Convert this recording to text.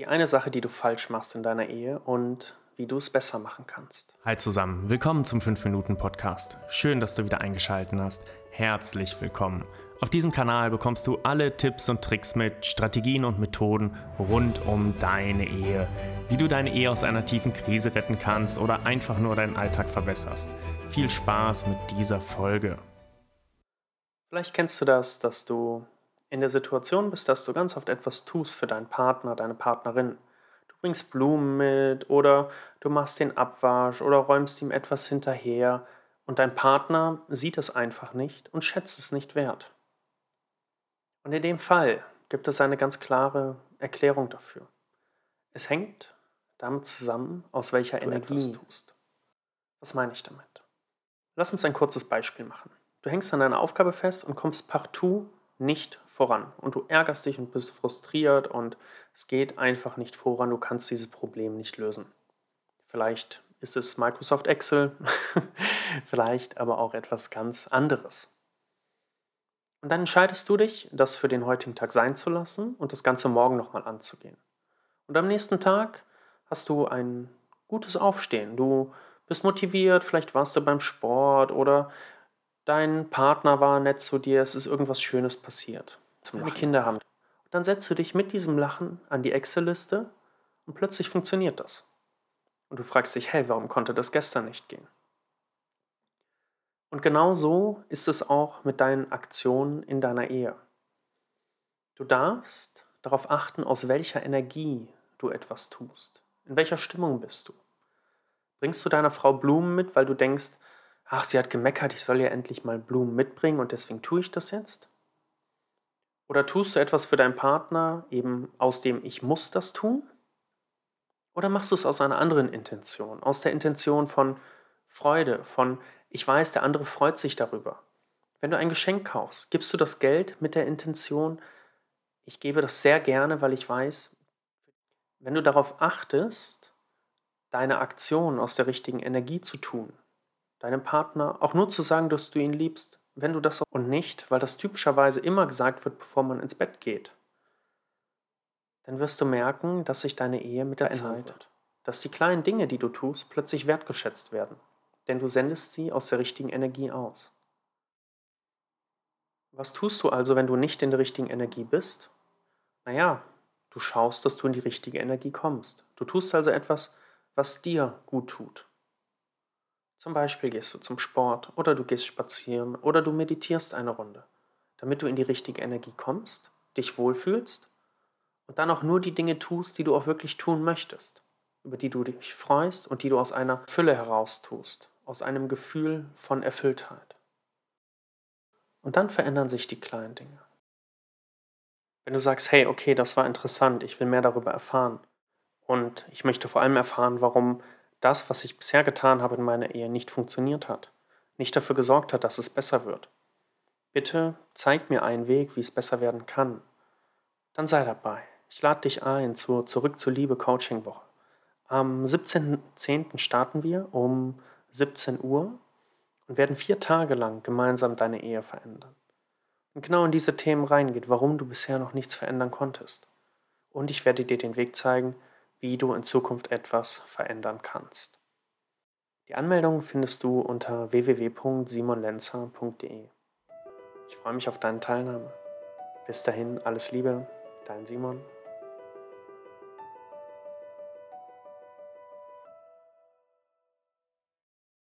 Die eine Sache, die du falsch machst in deiner Ehe und wie du es besser machen kannst. Hi zusammen, willkommen zum 5-Minuten-Podcast. Schön, dass du wieder eingeschaltet hast. Herzlich willkommen. Auf diesem Kanal bekommst du alle Tipps und Tricks mit, Strategien und Methoden rund um deine Ehe. Wie du deine Ehe aus einer tiefen Krise retten kannst oder einfach nur deinen Alltag verbesserst. Viel Spaß mit dieser Folge. Vielleicht kennst du das, dass du in der Situation bist, dass du ganz oft etwas tust für deinen Partner, deine Partnerin. Du bringst Blumen mit oder du machst den Abwasch oder räumst ihm etwas hinterher und dein Partner sieht es einfach nicht und schätzt es nicht wert. Und in dem Fall gibt es eine ganz klare Erklärung dafür. Es hängt damit zusammen, aus welcher du Energie du tust. Was meine ich damit? Lass uns ein kurzes Beispiel machen. Du hängst an einer Aufgabe fest und kommst partout nicht voran. Und du ärgerst dich und bist frustriert und es geht einfach nicht voran. Du kannst dieses Problem nicht lösen. Vielleicht ist es Microsoft Excel, vielleicht aber auch etwas ganz anderes. Und dann entscheidest du dich, das für den heutigen Tag sein zu lassen und das Ganze morgen nochmal anzugehen. Und am nächsten Tag hast du ein gutes Aufstehen. Du bist motiviert, vielleicht warst du beim Sport oder dein Partner war nett zu dir, es ist irgendwas Schönes passiert. Zum Deine Kinder haben. Und dann setzt du dich mit diesem Lachen an die Excel-Liste und plötzlich funktioniert das. Und du fragst dich, hey, warum konnte das gestern nicht gehen? Und genau so ist es auch mit deinen Aktionen in deiner Ehe. Du darfst darauf achten, aus welcher Energie du etwas tust. In welcher Stimmung bist du? Bringst du deiner Frau Blumen mit, weil du denkst, ach, sie hat gemeckert, ich soll ihr endlich mal Blumen mitbringen und deswegen tue ich das jetzt? Oder tust du etwas für deinen Partner eben aus dem Ich muss das tun? Oder machst du es aus einer anderen Intention, aus der Intention von Freude, von Ich weiß, der andere freut sich darüber. Wenn du ein Geschenk kaufst, gibst du das Geld mit der Intention, ich gebe das sehr gerne, weil ich weiß, wenn du darauf achtest, deine Aktion aus der richtigen Energie zu tun, deinem Partner auch nur zu sagen, dass du ihn liebst, wenn du das und nicht, weil das typischerweise immer gesagt wird, bevor man ins Bett geht, dann wirst du merken, dass sich deine Ehe mit der Zeit wird. Dass die kleinen Dinge, die du tust, plötzlich wertgeschätzt werden. Denn du sendest sie aus der richtigen Energie aus. Was tust du also, wenn du nicht in der richtigen Energie bist? Naja, du schaust, dass du in die richtige Energie kommst. Du tust also etwas, was dir gut tut. Zum Beispiel gehst du zum Sport oder du gehst spazieren oder du meditierst eine Runde, damit du in die richtige Energie kommst, dich wohlfühlst und dann auch nur die Dinge tust, die du auch wirklich tun möchtest, über die du dich freust und die du aus einer Fülle heraus tust, aus einem Gefühl von Erfülltheit. Und dann verändern sich die kleinen Dinge. Wenn du sagst, hey, okay, das war interessant, ich will mehr darüber erfahren und ich möchte vor allem erfahren, warum das, was ich bisher getan habe in meiner Ehe, nicht funktioniert hat, nicht dafür gesorgt hat, dass es besser wird. Bitte zeig mir einen Weg, wie es besser werden kann. Dann sei dabei. Ich lade dich ein zur Zurück zur Liebe Coaching Woche. Am 17.10. starten wir um 17 Uhr und werden vier Tage lang gemeinsam deine Ehe verändern. Und genau in diese Themen reingeht, warum du bisher noch nichts verändern konntest. Und ich werde dir den Weg zeigen, wie du in Zukunft etwas verändern kannst. Die Anmeldung findest du unter www.simonlenzer.de. Ich freue mich auf deine Teilnahme. Bis dahin, alles Liebe, dein Simon.